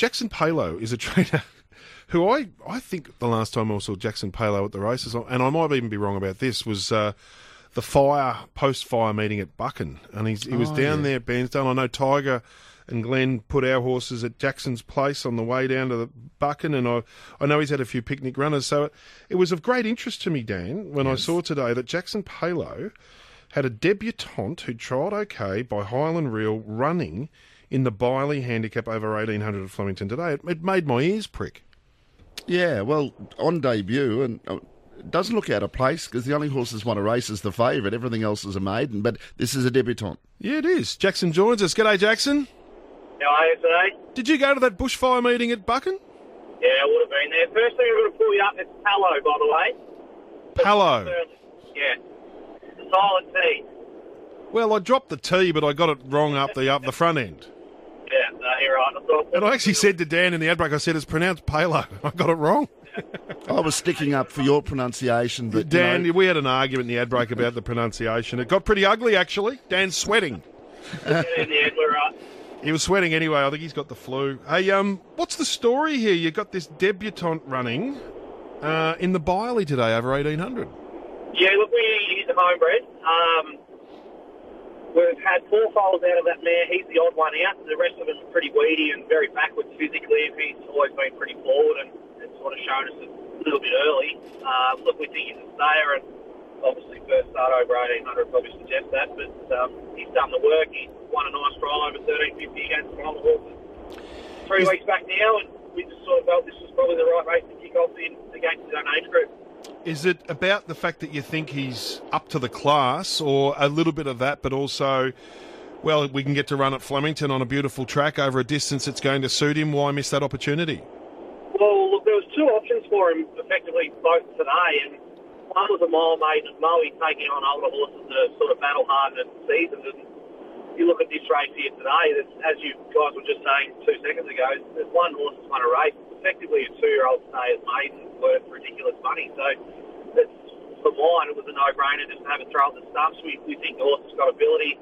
Jackson Palo is a trainer who I, I think the last time I saw Jackson Palo at the races, and I might even be wrong about this, was uh, the fire post fire meeting at Buchan, and he's, he was Oh, down yeah. there at Bairnsdale. I know Tiger and Glenn put our horses at Jackson's place on the way down to the Buchan, and I, I know he's had a few picnic runners. So it, it was of great interest to me, Dan, when I saw today that Jackson Palo had a debutante who trialled okay by Highland Reel running in the Biley Handicap over 1800 at Flemington today. It, it made my ears prick. Yeah, well, on debut, and uh, it doesn't look out of place because the only horse that's won a race is the favourite. Everything else is a maiden, but this is a debutante. Yeah, it is. Jackson joins us. G'day, Jackson. How are you today? Did you go to that bushfire meeting at Buchan? Yeah, I would have been there. First thing I'm going to pull you up is Palo, by the way. Palo. Yeah. Silent T. Well, I dropped the T, but I got it wrong up the up the front end. Yeah, no, you're right. I thought, And I actually said to Dan in the ad break, I said it's pronounced Palo. I got it wrong. I was sticking up for your pronunciation, but you Dan, know, we had an argument in the ad break about the pronunciation. It got pretty ugly, actually. Dan's sweating. in the end, we're right. He was sweating anyway. I think he's got the flu. Hey, um, what's the story here? You got this debutante running uh, in the Biley today over eighteen hundred. Yeah, look, we hit the homebred. Um, we've had four foals out of that mare. He's the odd one out. The rest of them are pretty weedy and very backwards physically. He's always been pretty forward and it's sort of shown us a little bit early. Um, look, we think he's a stayer and obviously first start over 1800 probably suggests that, but um, he's done the work. He's won a nice trial over 1350 against Primal Horses three Is- weeks back now, and we just sort of felt this was probably the right race to kick off in against his own age group. Is it about the fact that you think he's up to the class, or a little bit of that, but also, well, we can get to run at Flemington on a beautiful track over a distance that's going to suit him? Why miss that opportunity? Well, look, there was two options for him, effectively both today, and one was a mile maiden Moe taking on older horses that sort of battle hardened and. And you look at this race here today, as you guys were just saying two seconds ago, there's one horse that's won a race. Effectively a two-year-old stay as maiden worth ridiculous money. So it's, for mine, it was a no-brainer just to have a throw at the stumps. We, we think the horse has got ability.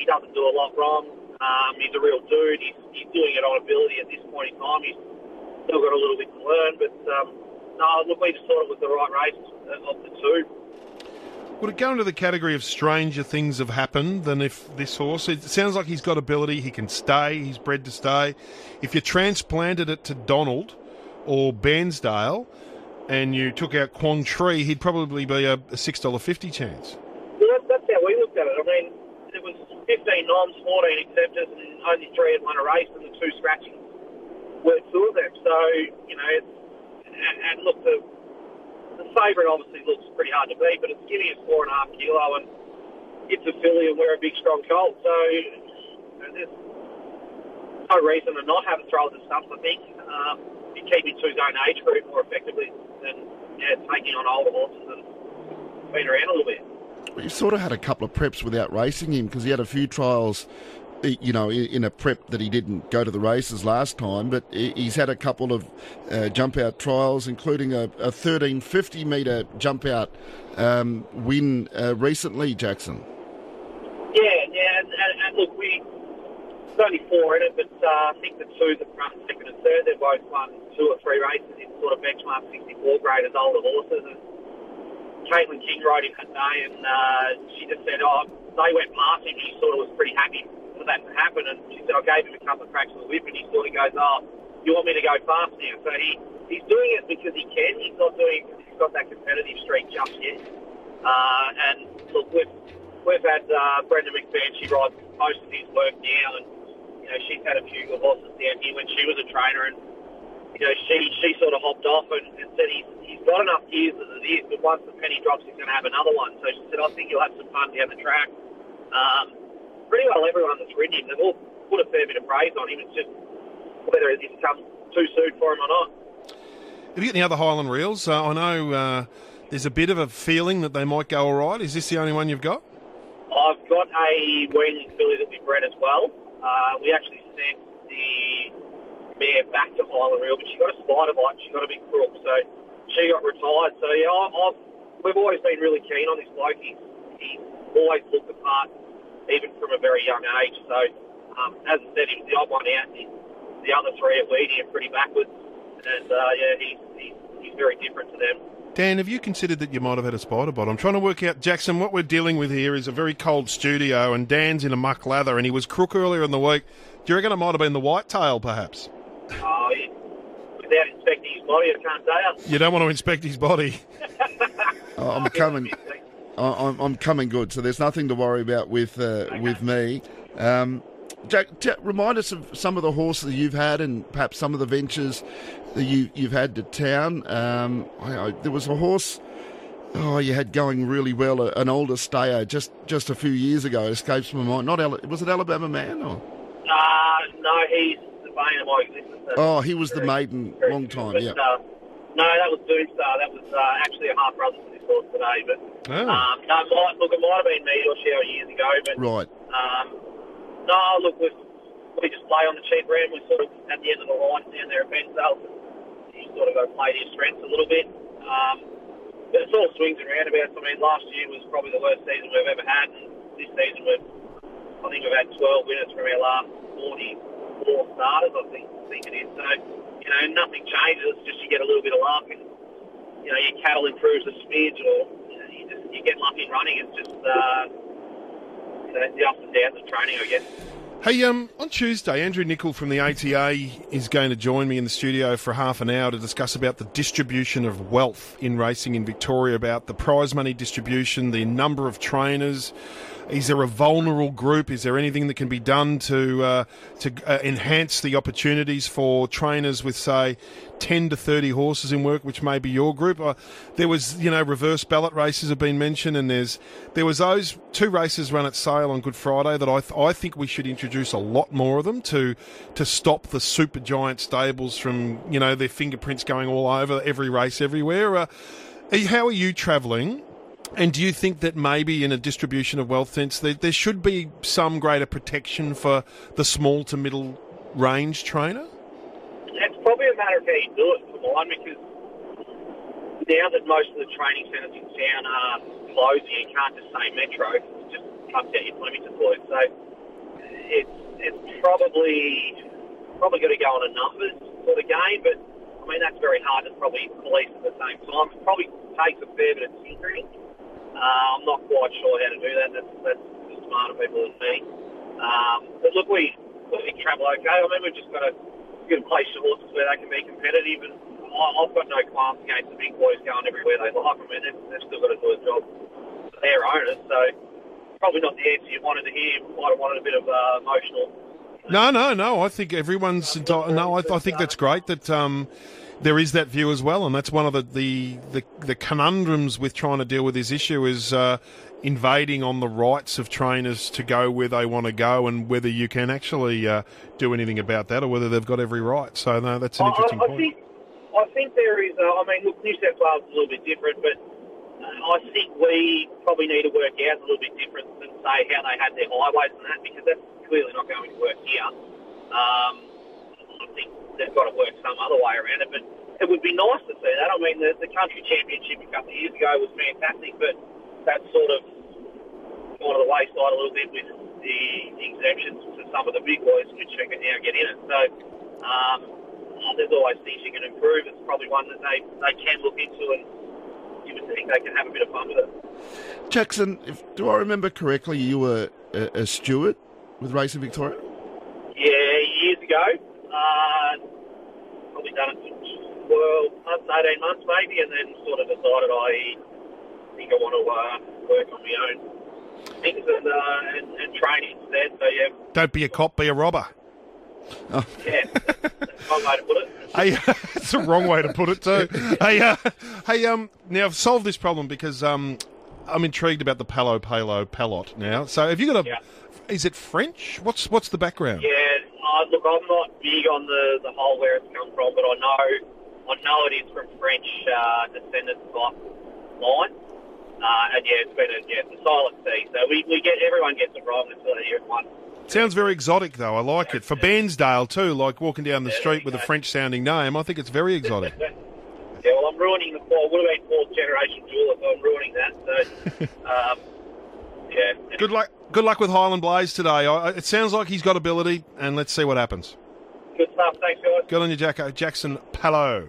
He doesn't do a lot wrong. Um, he's a real dude. He's, he's doing it on ability at this point in time. He's still got a little bit to learn, but um, no, look, we just thought it was the right race of the two. Would it go into the category of stranger things have happened than if this horse? It sounds like he's got ability. He can stay. He's bred to stay. If you transplanted it to Donald or Bairnsdale and you took out Quang Tree, he'd probably be a, a six dollar fifty chance. Well, that's, how we looked at it. I mean, there was 15 noms, 14 acceptors, and only three had won a race, and the two scratchings were two of them. So, you know, and, and look, the, the favourite obviously looks pretty hard to beat, but it's giving us four and a half kilo, and it's a filly, and we're a big, strong colt. So, you there's no reason to not have a throw at the stumps, I think. Um, you keep to his own age group more effectively than yeah, taking on older horses and been around a little bit. he sort of had a couple of preps without racing him because he had a few trials, you know, in a prep that he didn't go to the races last time. But he's had a couple of uh, jump out trials, including a, a 1350 metre jump out um, win uh, recently, Jackson. Yeah, yeah, and, and, and look, we there's only four in it, but uh, I think the two that run second and third, they've both won two or three races in sort of benchmark 64 grade as older horses. And Caitlin King rode him that day, and uh, she just said, "Oh, they went past him." and She sort of was pretty happy for that to happen, and she said, "I gave him a couple of cracks with the whip," and he sort of goes, "Oh, you want me to go fast now?" So he he's doing it because he can. He's not doing it because he's got that competitive streak just yet. Uh, and look, we've we've had uh, Brenda McBain. She rides most of his work now, and you know she's had a few good horses down here when she was a trainer, and you know she she sort of hopped off and, and said he's he's got enough years as it is, but once the penny drops, he's going to have another one. So she said, I think you'll have some fun down the track. Um, pretty well everyone that's ridden him, they've all put a fair bit of praise on him. It's just whether it's come too soon for him or not. Have you got any other Highland reels? Uh, I know uh, there's a bit of a feeling that they might go all right. Is this the only one you've got? I've got a weanling filly that we bred as well. Uh, we actually sent the mare back to Highland Reel, but she got a spider bite. She got a big crook, so she got retired. So yeah, I've, I've, we've always been really keen on this bloke. He's, he's always looked the part, even from a very young age. So um, as I said, he was the odd one out. He, the other three at Weedy are pretty backwards, and uh, yeah, he's, he's he's very different to them. Dan, have you considered that you might have had a spider bite? I'm trying to work out, Jackson, what we're dealing with here is a very cold studio, and Dan's in a muck lather, and he was crook earlier in the week. Do you reckon it might have been the whitetail, perhaps? Oh, he, without inspecting his body, I can't tell you. You don't want to inspect his body. Oh, I'm coming. I- I'm, I'm coming good, so there's nothing to worry about with uh, with me. Um, Jack, t- remind us of some of the horses you've had, and perhaps some of the ventures that you you've had to town. Um, I, I, there was a horse. Oh, you had going really well, a- an older stayer just just a few years ago. Escapes my mind. Not Ala- was it Alabama Man or? Uh, no, he's the bane of my existence. Oh, he was the maiden long time. But, Yeah. Uh, no, that was Boonstar. That was uh, actually a half brother to horse today. But Oh. um, no, might, look, it might have been me or Shao years ago. But Right. um, no, look, we we just play on the cheap round. We sort of at the end of the line down there at Bairnsdale. You sort of got to play to your strengths a little bit. Um, but it's all swings and roundabouts. I mean, last year was probably the worst season we've ever had, and this season we've I think we've had 12 winners from our last 44 starters, I think, I think it is. So, you know, nothing changes. It's just you get a little bit of luck and, you know, your cattle improves a smidge or you, know, you just you get lucky running. It's just, uh, you the ups and downs of training, I guess. Hey, um, on Tuesday, Andrew Nicol from the ATA is going to join me in the studio for half an hour to discuss about the distribution of wealth in racing in Victoria, about the prize money distribution, the number of trainers. Is there a vulnerable group? Is there anything that can be done to uh, to uh, enhance the opportunities for trainers with, say, ten to thirty horses in work, which may be your group? Uh, there was, you know, reverse ballot races have been mentioned, and there's there was those two races run at Sale on Good Friday that I th- I think we should introduce a lot more of them to to stop the super giant stables from you know their fingerprints going all over every race everywhere. Uh, how are you travelling? And do you think that maybe in a distribution of wealth sense, there, there should be some greater protection for the small to middle range trainer? It's probably a matter of how you do it for mine because now that most of the training centres in town are closing, you can't just say metro. It just cuts out your Flemington boys. So it's it's probably probably going to go on a numbers sort of game, but I mean that's very hard to probably police at the same time. It probably takes a fair bit of tinkering. Uh, I'm not quite sure how to do that. That's, that's smarter people than me. Um, but look, we we travel okay. I mean, we've just got to we've place your horses where they can be competitive, and I've got no qualms against the big boys going everywhere they like. I mean, they've, they've still got to do a job for their owners, so probably not the answer you wanted to hear. You might have wanted a bit of uh, emotional. No, no, no. I think everyone's enti- no. I, I think that's great that um, there is that view as well, and that's one of the, the, the, the conundrums with trying to deal with this issue is uh, invading on the rights of trainers to go where they want to go, and whether you can actually uh, do anything about that, or whether they've got every right. So no, that's an interesting I, I point. think I think there is. Uh, I mean, look, New South Wales is a little bit different, but uh, I think we probably need to work out a little bit different than say how they had their highways and that, because that's clearly not going to work here. Um, I think they've got to work some other way around it, but it would be nice to see that. I mean, the, the country championship a couple of years ago was fantastic, but that's sort of gone to the wayside a little bit with the exemptions to some of the big boys, which you can now get in it. So um, there's always things you can improve. It's probably one that they, they can look into, and you would think they can have a bit of fun with it. Jackson, if, do I remember correctly, you were a, a steward with Racing Victoria? Yeah, years ago. Uh, probably done it for 12 months, 18 months maybe, and then sort of decided I think I want to uh, work on my own things and, uh, and, and train instead. So, yeah, Don't be a cop, be a robber. yeah, that's one way to put it. Hey, that's the wrong way to put it too. hey, uh, hey, um, now I've solved this problem because um, I'm intrigued about the Palo Palo Palot now. So, have you got a? Yeah. Is it French? What's what's the background? Yeah, uh, look, I'm not big on the, the whole where it's come from, but I know I know it is from French uh, descendants type line. Uh, and yeah, it's been a yeah, it's a silent C. So we, we get everyone gets it wrong until they hear it once. Sounds very exotic though. I like it for Bairnsdale too. Like walking down the street with a French sounding name. I think it's very exotic. Yeah, well, I'm ruining the four. Would have been fourth generation jeweler, so I'm ruining that. So, um, yeah. Good luck. Good luck with Highland Blaze today. I, it sounds like he's got ability, and let's see what happens. Good stuff. Thanks, guys. Good on you, Jacko. Uh, Jackson Pallo.